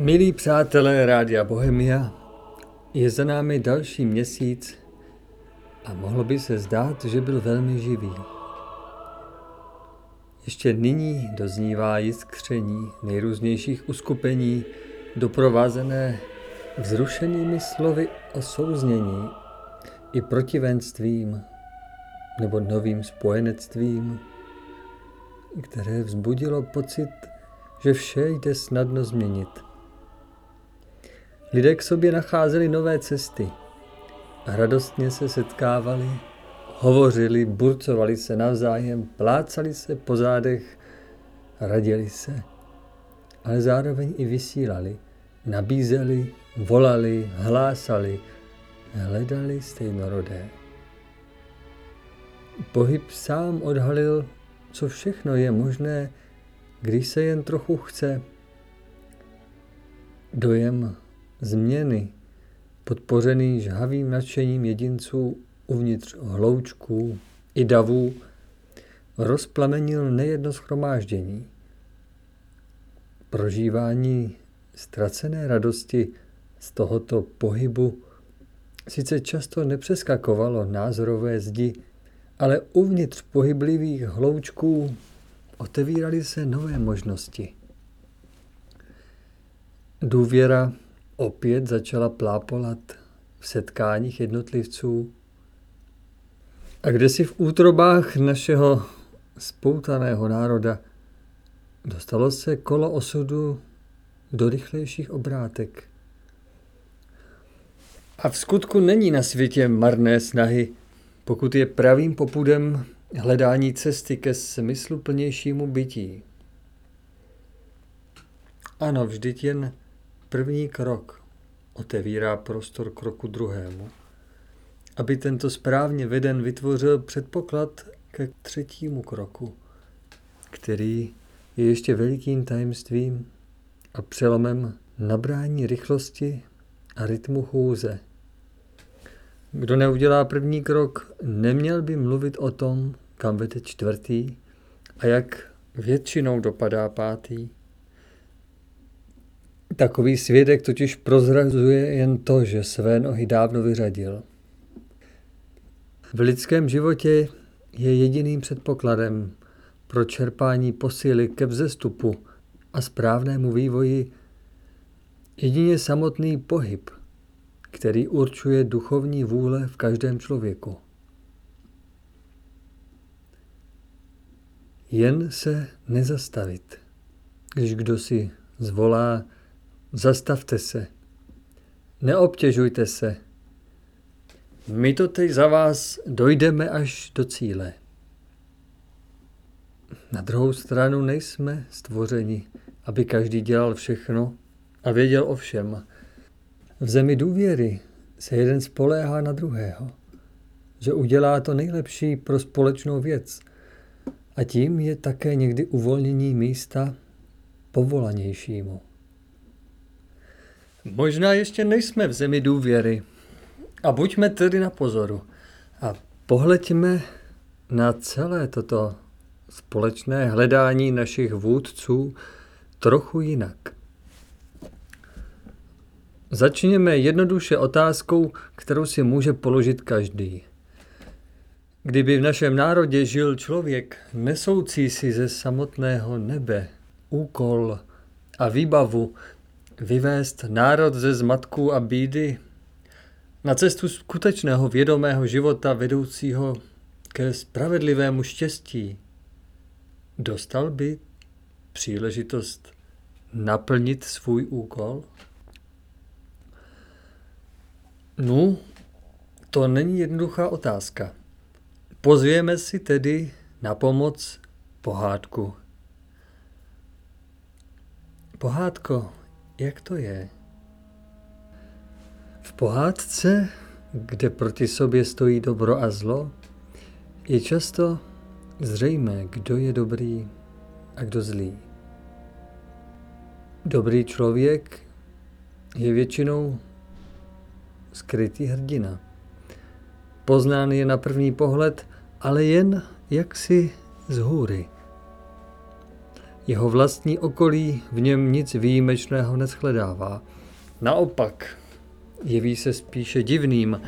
Milí přátelé Rádia Bohemia, je za námi další měsíc a mohlo by se zdát, že byl velmi živý. Ještě nyní doznívá jiskření nejrůznějších uskupení, doprovázené vzrušenými slovy o souznění i protivenstvím nebo novým spojenectvím, které vzbudilo pocit, že vše jde snadno změnit. Lidé k sobě nacházeli nové cesty a radostně se setkávali, hovořili, burcovali se navzájem, plácali se po zádech, radili se, ale zároveň i vysílali, nabízeli, volali, hlásali, hledali stejnorodé. Pohyb sám odhalil, co všechno je možné, když se jen trochu chce. Dojem změny, podpořený žhavým nadšením jedinců uvnitř hloučků i davů, rozplamenil nejedno schromáždění. Prožívání ztracené radosti z tohoto pohybu sice často nepřeskakovalo názorové zdi, ale uvnitř pohyblivých hloučků otevíraly se nové možnosti. Důvěra opět začala plápolat v setkáních jednotlivců a kde si v útrobách našeho spoutaného národa dostalo se kolo osudu do rychlejších obrátek. A v skutku není na světě marné snahy, pokud je pravým popudem hledání cesty ke smysluplnějšímu bytí. Ano, vždyť jen První krok otevírá prostor kroku druhému, aby tento správně veden vytvořil předpoklad ke třetímu kroku, který je ještě velikým tajemstvím a přelomem nabrání rychlosti a rytmu chůze. Kdo neudělá první krok, neměl by mluvit o tom, kam vede čtvrtý a jak většinou dopadá pátý. Takový svědek totiž prozrazuje jen to, že své nohy dávno vyřadil. V lidském životě je jediným předpokladem pro čerpání posily ke vzestupu a správnému vývoji jedině samotný pohyb, který určuje duchovní vůle v každém člověku. Jen se nezastavit, když kdo si zvolá Zastavte se. Neobtěžujte se. My to teď za vás dojdeme až do cíle. Na druhou stranu nejsme stvořeni, aby každý dělal všechno a věděl o všem. V zemi důvěry se jeden spoléhá na druhého, že udělá to nejlepší pro společnou věc a tím je také někdy uvolnění místa povolanějšímu. Možná ještě nejsme v zemi důvěry. A buďme tedy na pozoru. A pohleďme na celé toto společné hledání našich vůdců trochu jinak. Začněme jednoduše otázkou, kterou si může položit každý. Kdyby v našem národě žil člověk nesoucí si ze samotného nebe úkol a výbavu vyvést národ ze zmatku a bídy na cestu skutečného vědomého života vedoucího ke spravedlivému štěstí, dostal by příležitost naplnit svůj úkol? No, to není jednoduchá otázka. Pozvěme si tedy na pomoc pohádku. Pohádko, jak to je? V pohádce, kde proti sobě stojí dobro a zlo, je často zřejmé, kdo je dobrý a kdo zlý. Dobrý člověk je většinou skrytý hrdina. Poznán je na první pohled, ale jen jaksi z hůry. Jeho vlastní okolí v něm nic výjimečného neschledává. Naopak, jeví se spíše divným,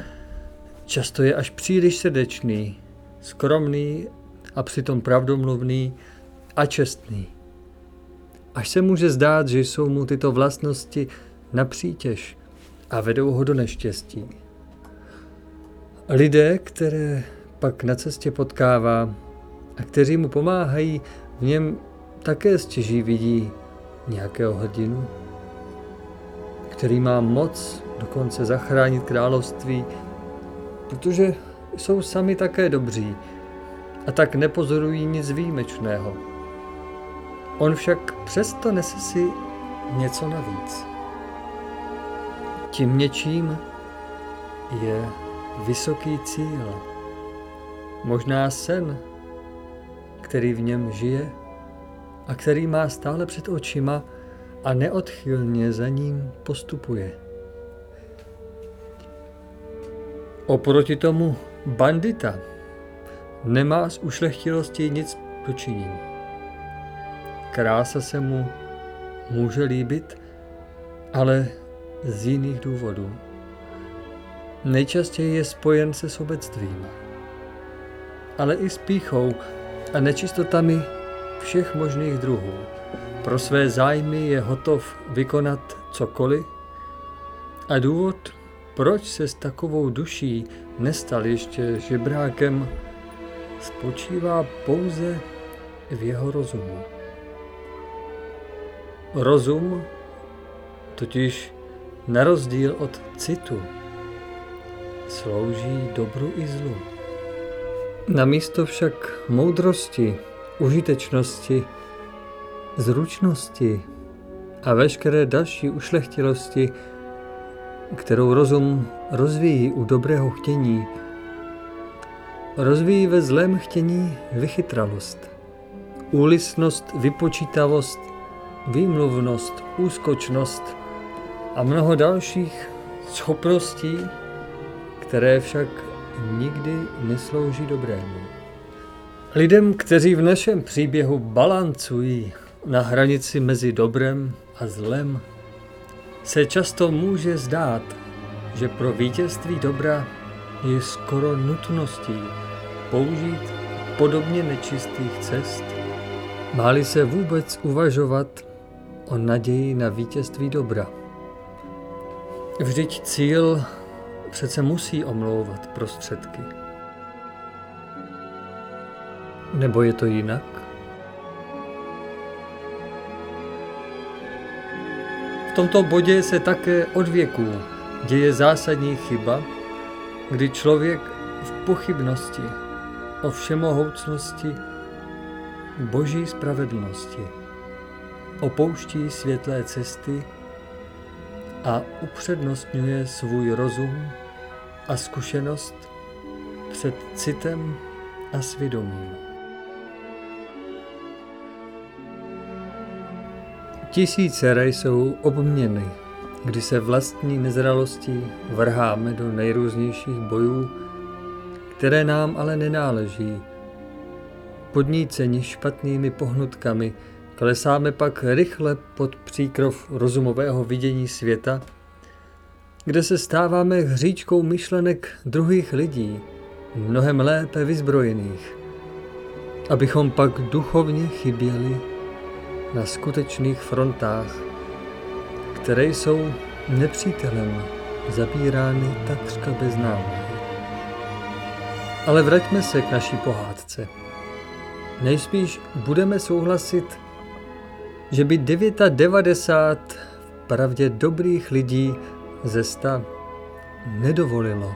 často je až příliš srdečný, skromný a přitom pravdomluvný a čestný. Až se může zdát, že jsou mu tyto vlastnosti na přítěž a vedou ho do neštěstí. Lidé, které pak na cestě potkává a kteří mu pomáhají, v něm také stěží vidí nějakého hrdinu, který má moc dokonce zachránit království, protože jsou sami také dobří a tak nepozorují nic výjimečného. On však přesto nese si něco navíc. Tím něčím je vysoký cíl, možná sen, který v něm žije a který má stále před očima a neodchylně za ním postupuje. Oproti tomu bandita nemá z ušlechtilosti nic dočinění. Krása se mu může líbit, ale z jiných důvodů. Nejčastěji je spojen se sobectvím, ale i s píchou a nečistotami všech možných druhů. Pro své zájmy je hotov vykonat cokoliv a důvod, proč se s takovou duší nestal ještě žebrákem, spočívá pouze v jeho rozumu. Rozum totiž na rozdíl od citu slouží dobru i zlu. Namísto však moudrosti, užitečnosti, zručnosti a veškeré další ušlechtilosti, kterou rozum rozvíjí u dobrého chtění, rozvíjí ve zlém chtění vychytralost, úlisnost, vypočítavost, výmluvnost, úskočnost a mnoho dalších schopností, které však nikdy neslouží dobrému. Lidem, kteří v našem příběhu balancují na hranici mezi dobrem a zlem, se často může zdát, že pro vítězství dobra je skoro nutností použít podobně nečistých cest. Máli se vůbec uvažovat o naději na vítězství dobra. Vždyť cíl přece musí omlouvat prostředky. Nebo je to jinak? V tomto bodě se také od věků děje zásadní chyba, kdy člověk v pochybnosti o všemohoucnosti boží spravedlnosti opouští světlé cesty a upřednostňuje svůj rozum a zkušenost před citem a svědomím. Tisíce jsou obměny, kdy se vlastní nezralostí vrháme do nejrůznějších bojů, které nám ale nenáleží. Podníceni špatnými pohnutkami, klesáme pak rychle pod příkrov rozumového vidění světa, kde se stáváme hříčkou myšlenek druhých lidí, mnohem lépe vyzbrojených, abychom pak duchovně chyběli na skutečných frontách, které jsou nepřítelem zabírány takřka bez námahy. Ale vraťme se k naší pohádce. Nejspíš budeme souhlasit, že by 99 pravdě dobrých lidí ze sta nedovolilo,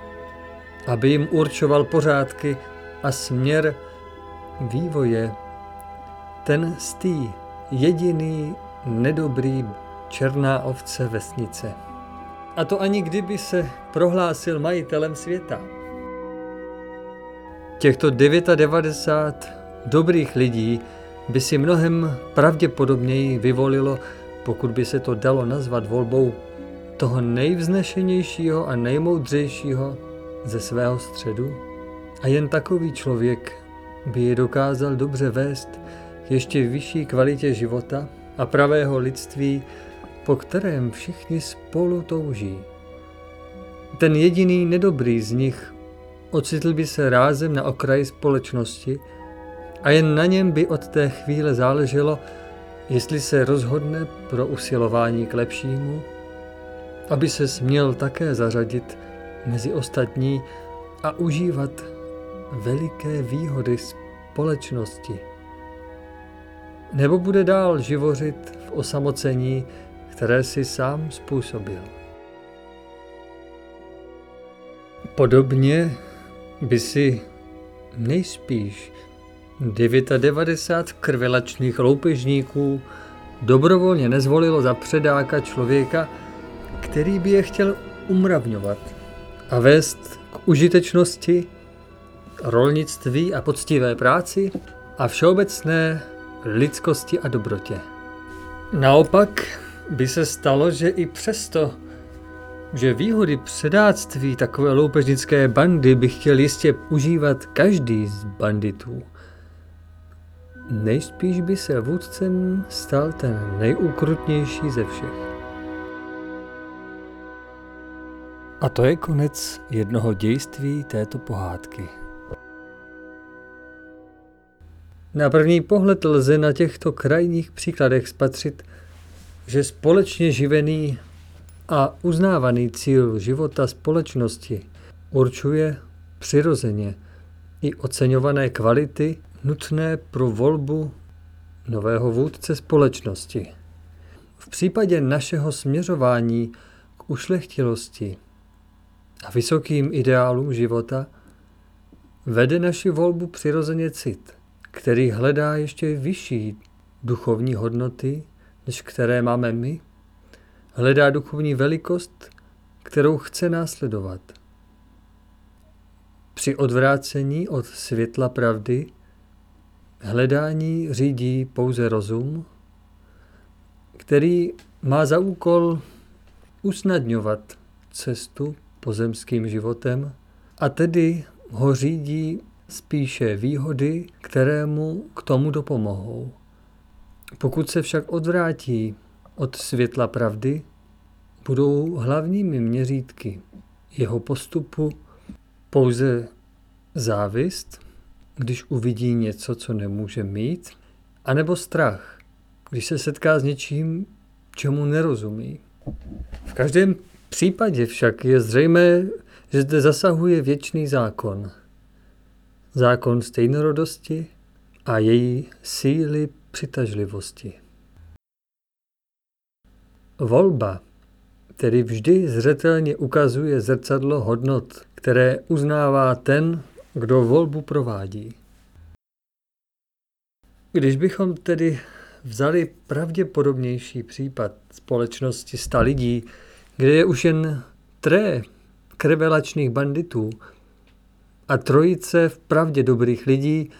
aby jim určoval pořádky a směr vývoje. Ten stý jediný nedobrý černá ovce vesnice. A to ani kdyby se prohlásil majitelem světa. Těchto 99 dobrých lidí by si mnohem pravděpodobněji vyvolilo, pokud by se to dalo nazvat volbou toho nejvznešenějšího a nejmoudřejšího ze svého středu. A jen takový člověk by je dokázal dobře vést k ještě vyšší kvalitě života a pravého lidství, po kterém všichni spolu touží. Ten jediný nedobrý z nich ocitl by se rázem na okraji společnosti a jen na něm by od té chvíle záleželo, jestli se rozhodne pro usilování k lepšímu, aby se směl také zařadit mezi ostatní a užívat veliké výhody společnosti. Nebo bude dál živořit v osamocení, které si sám způsobil. Podobně by si nejspíš 99 krvelačných loupežníků dobrovolně nezvolilo za předáka člověka, který by je chtěl umravňovat a vést k užitečnosti, rolnictví a poctivé práci a všeobecné lidskosti a dobrotě. Naopak by se stalo, že i přesto, že výhody předáctví takové loupežnické bandy by chtěl jistě užívat každý z banditů, nejspíš by se vůdcem stal ten nejukrutnější ze všech. A to je konec jednoho dějství této pohádky. Na první pohled lze na těchto krajních příkladech spatřit, že společně živený a uznávaný cíl života společnosti určuje přirozeně i oceňované kvality nutné pro volbu nového vůdce společnosti. V případě našeho směřování k ušlechtilosti a vysokým ideálům života vede naši volbu přirozeně cit, který hledá ještě vyšší duchovní hodnoty, než které máme my, hledá duchovní velikost, kterou chce následovat. Při odvrácení od světla pravdy hledání řídí pouze rozum, který má za úkol usnadňovat cestu pozemským životem a tedy ho řídí spíše výhody, které mu k tomu dopomohou. Pokud se však odvrátí od světla pravdy, budou hlavními měřítky jeho postupu pouze závist, když uvidí něco, co nemůže mít, anebo strach, když se setká s něčím, čemu nerozumí. V každém případě však je zřejmé, že zde zasahuje věčný zákon. Zákon stejnorodosti a její síly přitažlivosti. Volba tedy vždy zřetelně ukazuje zrcadlo hodnot, které uznává ten, kdo volbu provádí. Když bychom tedy vzali pravděpodobnější případ společnosti sta lidí, kde je už jen tré krvelačných banditů a trojice v pravdě dobrých lidí,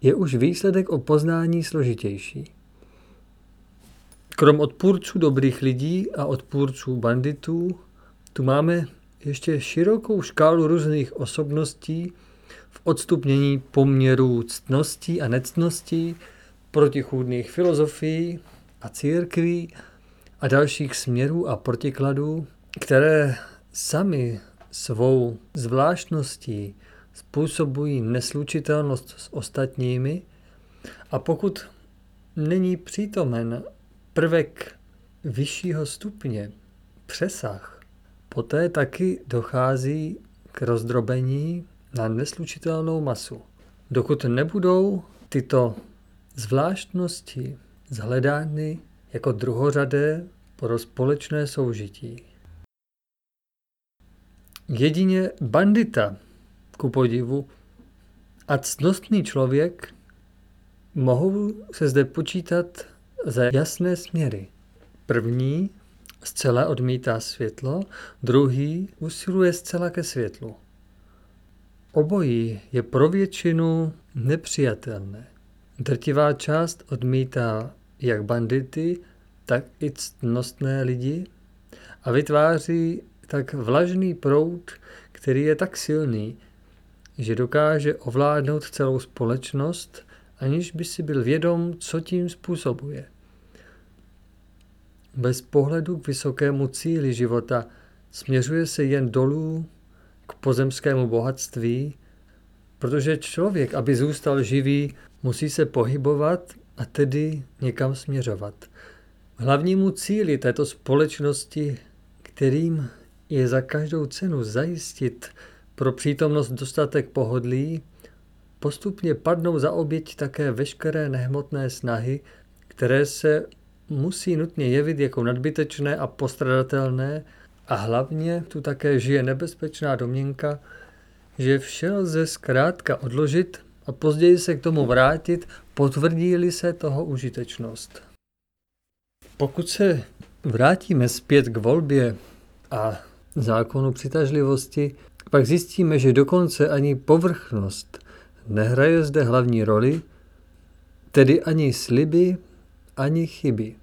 je už výsledek o poznání složitější. Krom odpůrců dobrých lidí a odpůrců banditů, tu máme ještě širokou škálu různých osobností v odstupnění poměrů ctností a nectností, protichůdných filozofií a církví a dalších směrů a protikladů, které sami svou zvláštností způsobují neslučitelnost s ostatními a pokud není přítomen prvek vyššího stupně, přesah, poté taky dochází k rozdrobení na neslučitelnou masu. Dokud nebudou tyto zvláštnosti zhledány jako druhořadé pro společné soužití. Jedině bandita, ku podivu, a ctnostný člověk mohou se zde počítat za jasné směry. První zcela odmítá světlo, druhý usiluje zcela ke světlu. Obojí je pro většinu nepřijatelné. Drtivá část odmítá jak bandity, tak i ctnostné lidi a vytváří tak vlažný proud, který je tak silný, že dokáže ovládnout celou společnost aniž by si byl vědom, co tím způsobuje. Bez pohledu k vysokému cíli života směřuje se jen dolů k pozemskému bohatství, protože člověk, aby zůstal živý, musí se pohybovat a tedy někam směřovat. Hlavnímu cíli této společnosti, kterým je za každou cenu zajistit pro přítomnost dostatek pohodlí, postupně padnou za oběť také veškeré nehmotné snahy, které se musí nutně jevit jako nadbytečné a postradatelné a hlavně tu také žije nebezpečná domněnka, že vše lze zkrátka odložit a později se k tomu vrátit, potvrdí-li se toho užitečnost. Pokud se vrátíme zpět k volbě a zákonu přitažlivosti, pak zjistíme, že dokonce ani povrchnost nehraje zde hlavní roli, tedy ani sliby, ani chyby.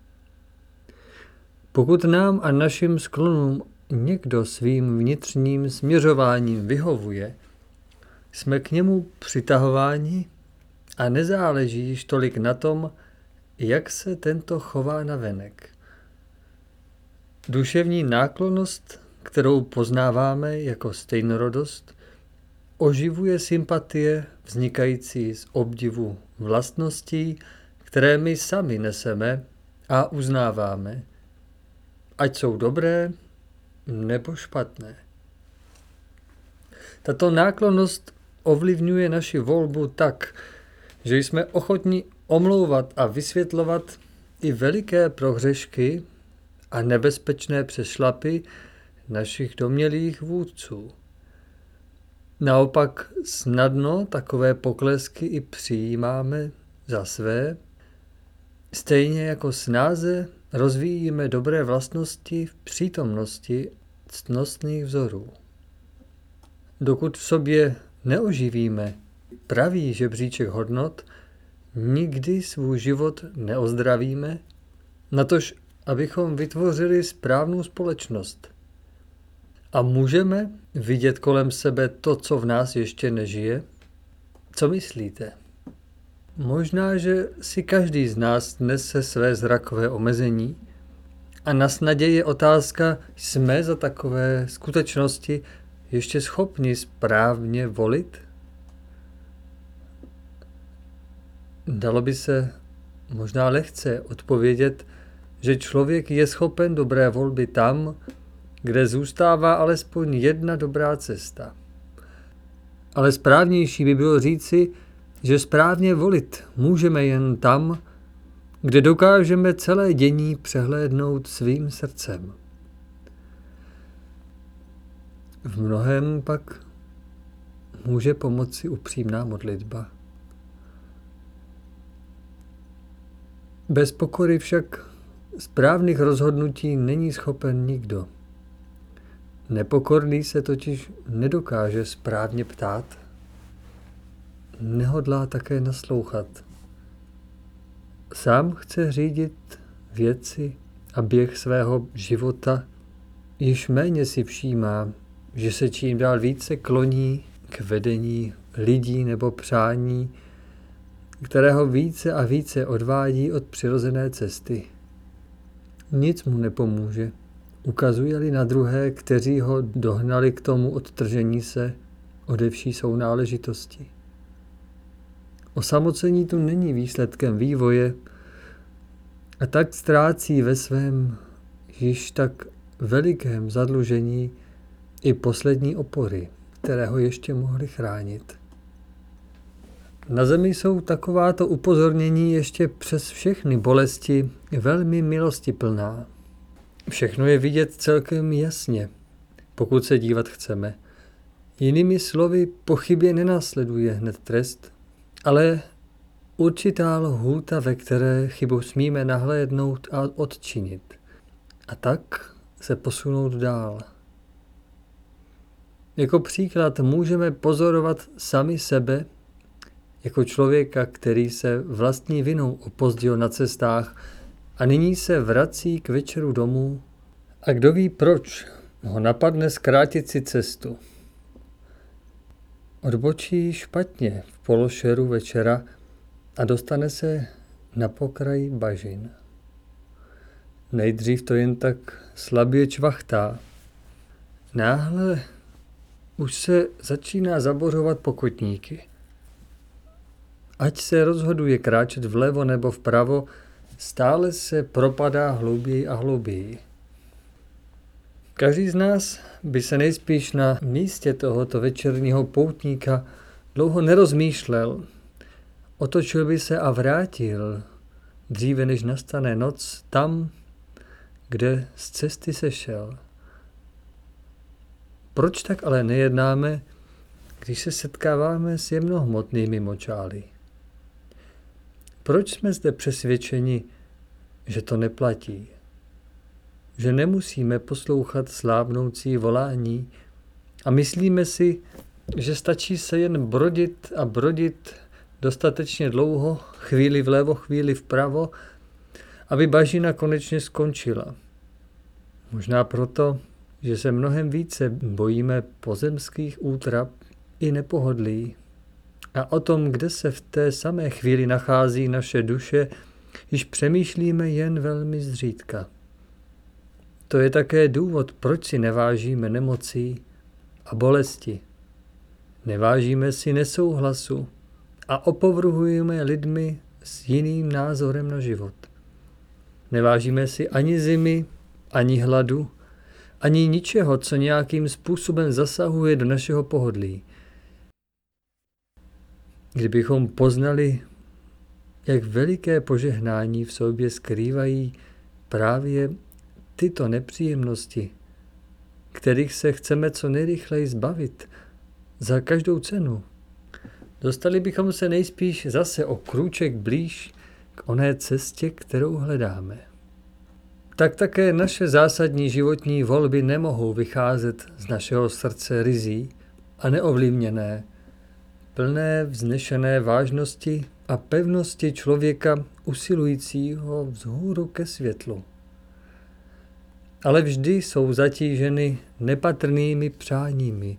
Pokud nám a našim sklonům někdo svým vnitřním směřováním vyhovuje, jsme k němu přitahováni a nezáleží již tolik na tom, jak se tento chová na venek. Duševní náklonost, kterou poznáváme jako stejnorodost, oživuje sympatie vznikající z obdivu vlastností, které my sami neseme a uznáváme, ať jsou dobré nebo špatné. Tato náklonost ovlivňuje naši volbu tak, že jsme ochotni omlouvat a vysvětlovat i veliké prohřešky a nebezpečné přešlapy našich domělých vůdců. Naopak snadno takové poklesky i přijímáme za své, stejně jako snáze rozvíjíme dobré vlastnosti v přítomnosti ctnostných vzorů. Dokud v sobě neoživíme pravý žebříček hodnot, nikdy svůj život neozdravíme, natož abychom vytvořili správnou společnost. A můžeme vidět kolem sebe to, co v nás ještě nežije? Co myslíte? Možná, že si každý z nás nese své zrakové omezení a na snadě je otázka, jsme za takové skutečnosti ještě schopni správně volit? Dalo by se možná lehce odpovědět, že člověk je schopen dobré volby tam, kde zůstává alespoň jedna dobrá cesta. Ale správnější by bylo říci, že správně volit můžeme jen tam, kde dokážeme celé dění přehlédnout svým srdcem. V mnohem pak může pomoci upřímná modlitba. Bez pokory však správných rozhodnutí není schopen nikdo. Nepokorný se totiž nedokáže správně ptát, nehodlá také naslouchat. Sám chce řídit věci a běh svého života, již méně si všímá, že se čím dál více kloní k vedení lidí nebo přání, kterého více a více odvádí od přirozené cesty. Nic mu nepomůže. Ukazuje-li na druhé, kteří ho dohnali k tomu odtržení se ode vší sounáležitosti. Osamocení tu není výsledkem vývoje a tak ztrácí ve svém již tak velikém zadlužení i poslední opory, které ho ještě mohly chránit. Na zemi jsou takováto upozornění ještě přes všechny bolesti velmi milostiplná. Všechno je vidět celkem jasně, pokud se dívat chceme. Jinými slovy, pochybě nenásleduje hned trest, ale určitá lhůta, ve které chybu smíme nahlédnout a odčinit. A tak se posunout dál. Jako příklad můžeme pozorovat sami sebe jako člověka, který se vlastní vinou opozdil na cestách a nyní se vrací k večeru domů a kdo ví proč ho napadne zkrátit si cestu. Odbočí špatně v pološeru večera a dostane se na pokraj bažin. Nejdřív to jen tak slabě čvachtá. Náhle už se začíná zabořovat pokotníky. Ať se rozhoduje kráčet vlevo nebo vpravo, stále se propadá hlouběji a hlouběji. Každý z nás by se nejspíš na místě tohoto večerního poutníka dlouho nerozmýšlel. Otočil by se a vrátil, dříve než nastane noc, tam, kde z cesty sešel. Proč tak ale nejednáme, když se setkáváme s jemnohmotnými močály? Proč jsme zde přesvědčeni, že to neplatí? Že nemusíme poslouchat slávnoucí volání a myslíme si, že stačí se jen brodit a brodit dostatečně dlouho, chvíli vlevo, chvíli vpravo, aby bažina konečně skončila. Možná proto, že se mnohem více bojíme pozemských útrap i nepohodlí. A o tom, kde se v té samé chvíli nachází naše duše, již přemýšlíme jen velmi zřídka. To je také důvod, proč si nevážíme nemocí a bolesti. Nevážíme si nesouhlasu a opovrhujeme lidmi s jiným názorem na život. Nevážíme si ani zimy, ani hladu, ani ničeho, co nějakým způsobem zasahuje do našeho pohodlí. Kdybychom poznali, jak veliké požehnání v sobě skrývají právě tyto nepříjemnosti, kterých se chceme co nejrychleji zbavit za každou cenu, dostali bychom se nejspíš zase o krůček blíž k oné cestě, kterou hledáme. Tak také naše zásadní životní volby nemohou vycházet z našeho srdce rizí a neovlivněné, plné vznešené vážnosti a pevnosti člověka usilujícího vzhůru ke světlu. Ale vždy jsou zatíženy nepatrnými přáními,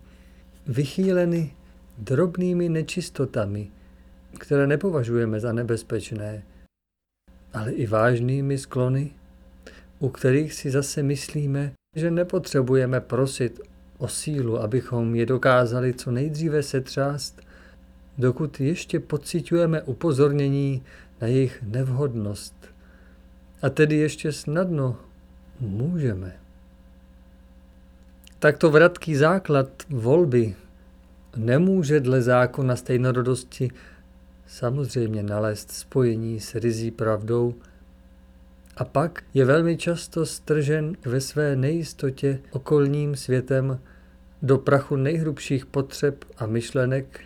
vychýleny drobnými nečistotami, které nepovažujeme za nebezpečné, ale i vážnými sklony u kterých si zase myslíme, že nepotřebujeme prosit o sílu, abychom je dokázali co nejdříve setřást, dokud ještě pocitujeme upozornění na jejich nevhodnost. A tedy ještě snadno můžeme. Takto vratký základ volby nemůže dle zákona stejnorodosti samozřejmě nalézt spojení s rizí pravdou, a pak je velmi často stržen ve své nejistotě okolním světem do prachu nejhrubších potřeb a myšlenek,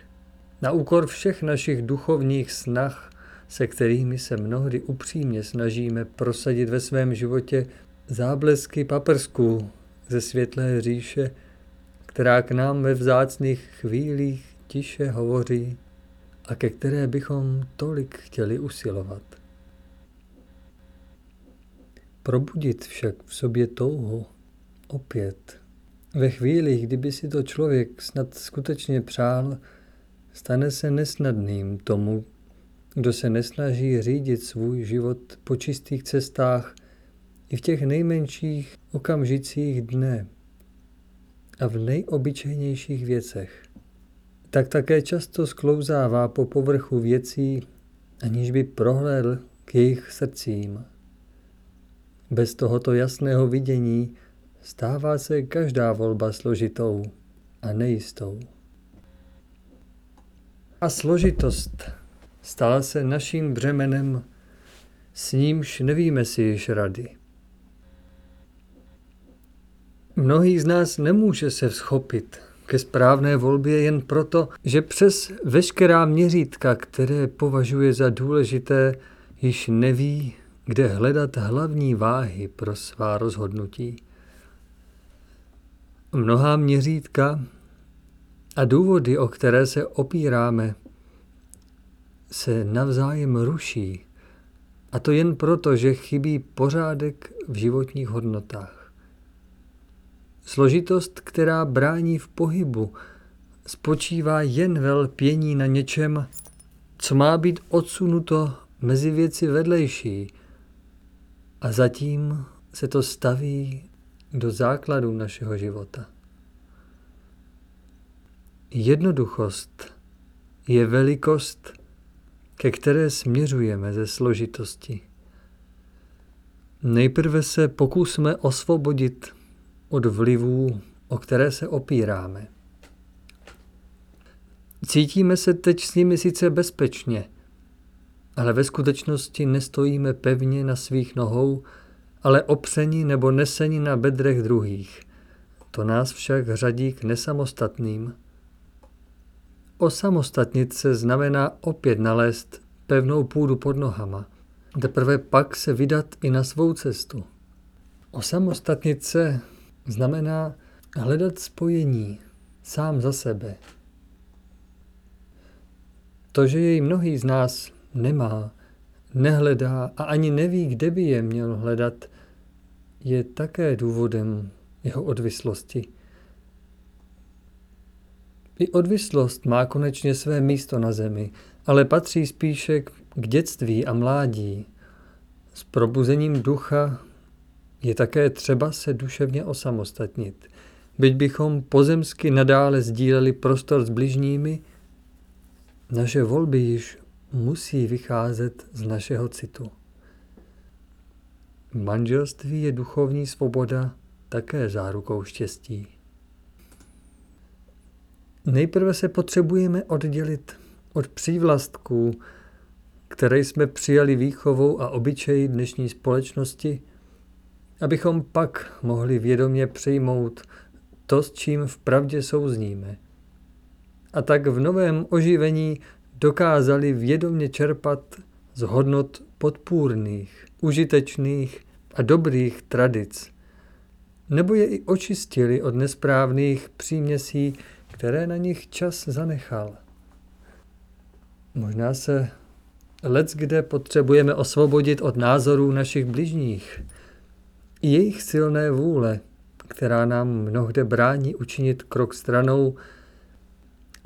na úkor všech našich duchovních snah, se kterými se mnohdy upřímně snažíme prosadit ve svém životě záblesky paprsků ze světlé říše, která k nám ve vzácných chvílích tiše hovoří a ke které bychom tolik chtěli usilovat. Probudit však v sobě touhu opět. Ve chvíli, kdyby si to člověk snad skutečně přál, stane se nesnadným tomu, kdo se nesnaží řídit svůj život po čistých cestách i v těch nejmenších okamžicích dne a v nejobyčejnějších věcech. Tak také často sklouzává po povrchu věcí, aniž by prohlédl k jejich srdcím. Bez tohoto jasného vidění stává se každá volba složitou a nejistou. A složitost stala se naším břemenem, s nímž nevíme si již rady. Mnohý z nás nemůže se vzchopit ke správné volbě jen proto, že přes veškerá měřítka, které považuje za důležité, již neví, kde hledat hlavní váhy pro svá rozhodnutí. Mnohá měřítka a důvody, o které se opíráme, se navzájem ruší. A to jen proto, že chybí pořádek v životních hodnotách. Složitost, která brání v pohybu, spočívá jen ve lpění na něčem, co má být odsunuto mezi věci vedlejší. A zatím se to staví do základu našeho života. Jednoduchost je velikost, ke které směřujeme ze složitosti. Nejprve se pokusme osvobodit od vlivů, o které se opíráme. Cítíme se teď s nimi sice bezpečně, ale ve skutečnosti nestojíme pevně na svých nohou, ale opřeni nebo neseni na bedrech druhých. To nás však řadí k nesamostatným. Osamostatnit se znamená opět nalézt pevnou půdu pod nohama. Teprve pak se vydat i na svou cestu. Osamostatnit se znamená hledat spojení sám za sebe. To, že jej mnohý z nás nemá, nehledá a ani neví, kde by je měl hledat, je také důvodem jeho odvislosti. I odvislost má konečně své místo na zemi, ale patří spíše k dětství a mládí. S probuzením ducha je také třeba se duševně osamostatnit. Byť bychom pozemsky nadále sdíleli prostor s bližními, naše volby již musí vycházet z našeho citu. Manželství je duchovní svoboda také zárukou štěstí. Nejprve se potřebujeme oddělit od přívlastků, které jsme přijali výchovou a obyčeji dnešní společnosti, abychom pak mohli vědomě přijmout to, s čím v pravdě souzníme. A tak v novém oživení dokázali vědomě čerpat z hodnot podpůrných, užitečných a dobrých tradic, nebo je i očistili od nesprávných příměsí, které na nich čas zanechal. Možná se lec kde potřebujeme osvobodit od názorů našich bližních, jejich silné vůle, která nám mnohde brání učinit krok stranou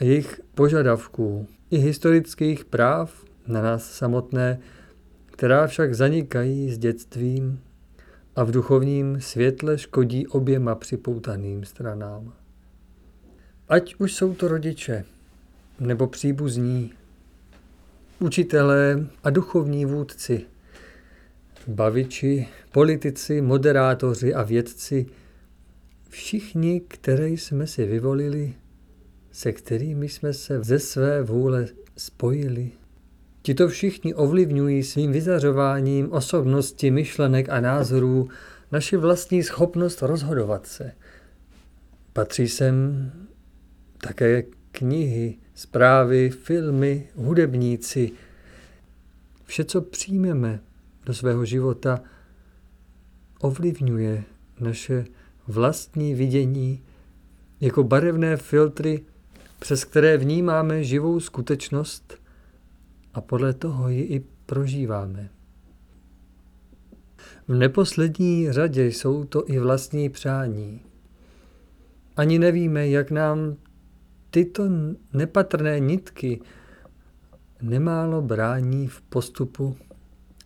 jejich požadavků i historických práv na nás samotné, která však zanikají s dětstvím a v duchovním světle škodí oběma připoutaným stranám. Ať už jsou to rodiče, nebo příbuzní, učitelé a duchovní vůdci, baviči, politici, moderátoři a vědci, všichni, které jsme si vyvolili, se kterými jsme se ze své vůle spojili. Tito všichni ovlivňují svým vyzařováním osobnosti, myšlenek a názorů naši vlastní schopnost rozhodovat se. Patří sem také knihy, zprávy, filmy, hudebníci. Vše, co přijmeme do svého života, ovlivňuje naše vlastní vidění jako barevné filtry, přes které vnímáme živou skutečnost a podle toho ji i prožíváme. V neposlední řadě jsou to i vlastní přání. Ani nevíme, jak nám tyto nepatrné nitky nemálo brání v postupu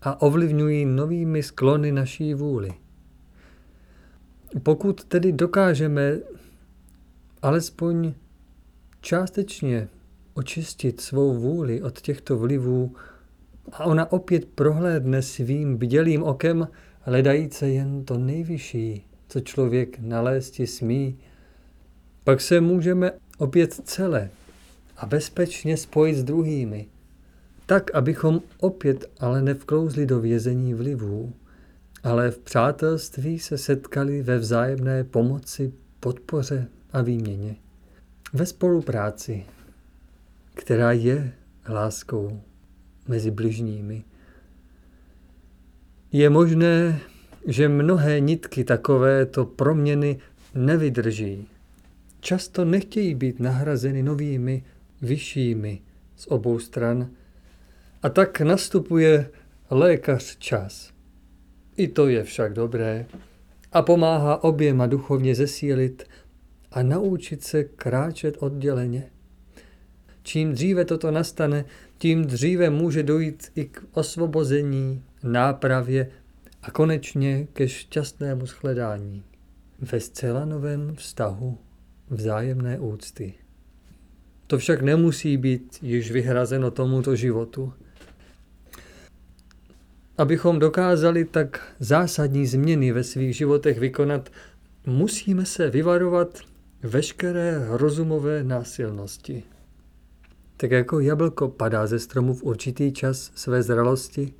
a ovlivňují novými sklony naší vůli. Pokud tedy dokážeme alespoň částečně očistit svou vůli od těchto vlivů a ona opět prohlédne svým bdělým okem, hledajíce jen to nejvyšší, co člověk nalézti smí, pak se můžeme opět celé a bezpečně spojit s druhými, tak, abychom opět ale nevklouzli do vězení vlivů, ale v přátelství se setkali ve vzájemné pomoci, podpoře a výměně. Ve spolupráci, která je láskou mezi bližními. Je možné, že mnohé nitky takovéto proměny nevydrží. Často nechtějí být nahrazeny novými, vyššími z obou stran. A tak nastupuje lékař čas. I to je však dobré a pomáhá oběma duchovně zesílit a naučit se kráčet odděleně. čím dříve toto nastane, tím dříve může dojít i k osvobození, nápravě a konečně ke šťastnému shledání ve zcela novém vztahu vzájemné úcty. To však nemusí být již vyhrazeno tomuto životu. Abychom dokázali tak zásadní změny ve svých životech vykonat, musíme se vyvarovat veškeré rozumové násilnosti. Tak jako jablko padá ze stromu v určitý čas své zralosti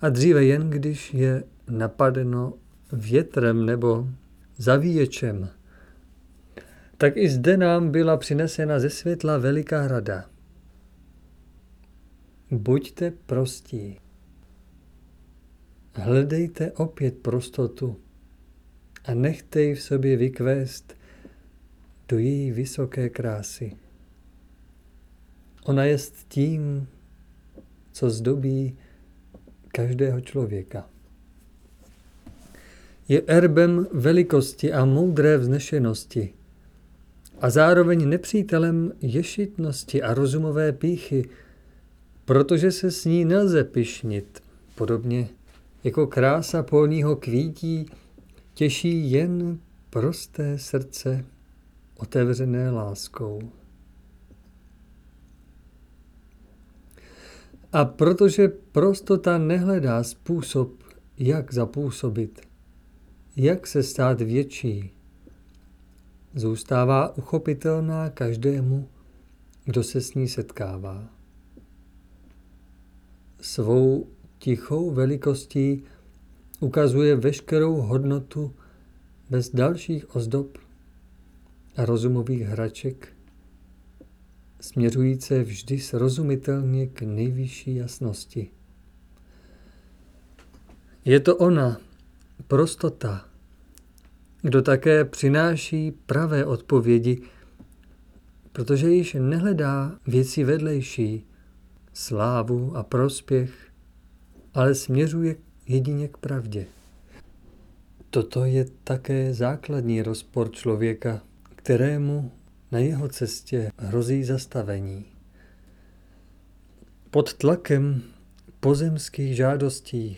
a dříve jen když je napadeno větrem nebo zavíječem, tak i zde nám byla přinesena ze světla veliká rada. Buďte prostí. Hledejte opět prostotu a nechte ji v sobě vykvést do její vysoké krásy. Ona je tím, co zdobí každého člověka. Je erbem velikosti a moudré vznešenosti a zároveň nepřítelem ješitnosti a rozumové píchy, protože se s ní nelze pišnit, podobně jako krása polního kvítí těší jen prosté srdce otevřené láskou. A protože prostota nehledá způsob, jak zapůsobit, jak se stát větší, zůstává uchopitelná každému, kdo se s ní setkává. Svou tichou velikostí ukazuje veškerou hodnotu bez dalších ozdob a rozumových hraček, směřující vždy srozumitelně k nejvyšší jasnosti. Je to ona, prostota, kdo také přináší pravé odpovědi, protože již nehledá věci vedlejší, slávu a prospěch, ale směřuje jedině k pravdě. Toto je také základní rozpor člověka, kterému na jeho cestě hrozí zastavení. Pod tlakem pozemských žádostí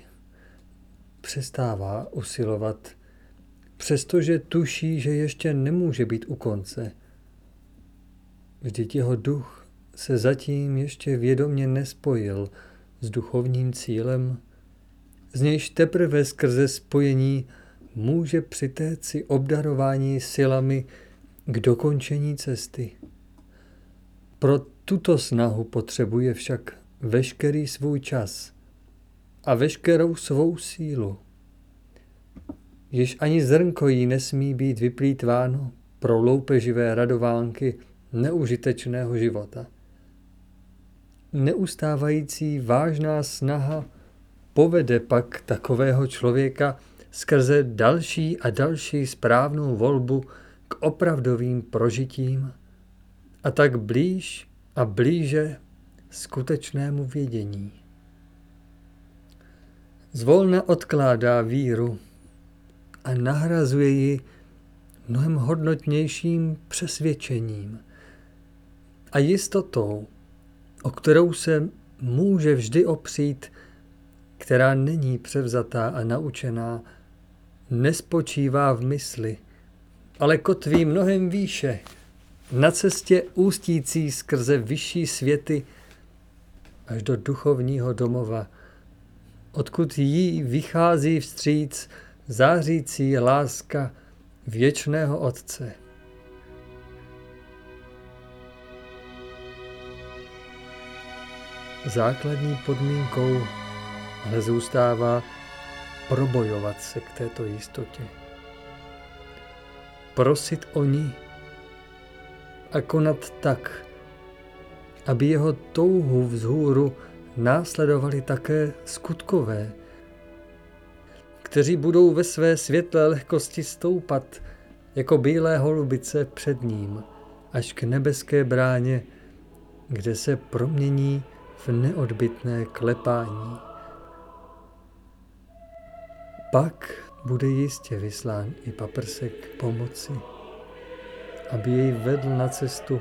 přestává usilovat, přestože tuší, že ještě nemůže být u konce. Vždyť jeho duch se zatím ještě vědomně nespojil s duchovním cílem, z nějž teprve skrze spojení může přitéci obdarování silami k dokončení cesty. Pro tuto snahu potřebuje však veškerý svůj čas a veškerou svou sílu. Již ani zrnko jí nesmí být vyplýtváno pro loupeživé radovánky neužitečného života. Neustávající vážná snaha povede pak takového člověka skrze další a další správnou volbu k opravdovým prožitím a tak blíž a blíže skutečnému vědění. Zvolna odkládá víru a nahrazuje ji mnohem hodnotnějším přesvědčením a jistotou, o kterou se může vždy opřít, která není převzatá a naučená, nespočívá v mysli, ale kotví mnohem výše, na cestě ústící skrze vyšší světy až do duchovního domova, odkud jí vychází vstříc zářící láska věčného Otce. Základní podmínkou ale zůstává probojovat se k této jistotě prosit o ní a konat tak, aby jeho touhu vzhůru následovali také skutkové, kteří budou ve své světlé lehkosti stoupat jako bílé holubice před ním až k nebeské bráně, kde se promění v neodbitné klepání. Pak bude jistě vyslán i paprsek pomoci, aby jej vedl na cestu,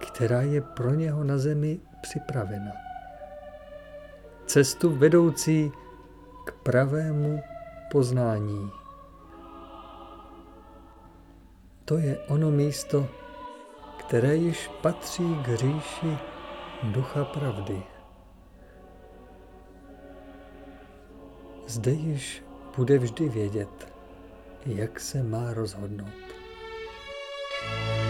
která je pro něho na zemi připravena. Cestu vedoucí k pravému poznání. To je ono místo, které již patří k říši ducha pravdy. Zde již bude vždy vědět, jak se má rozhodnout. thank you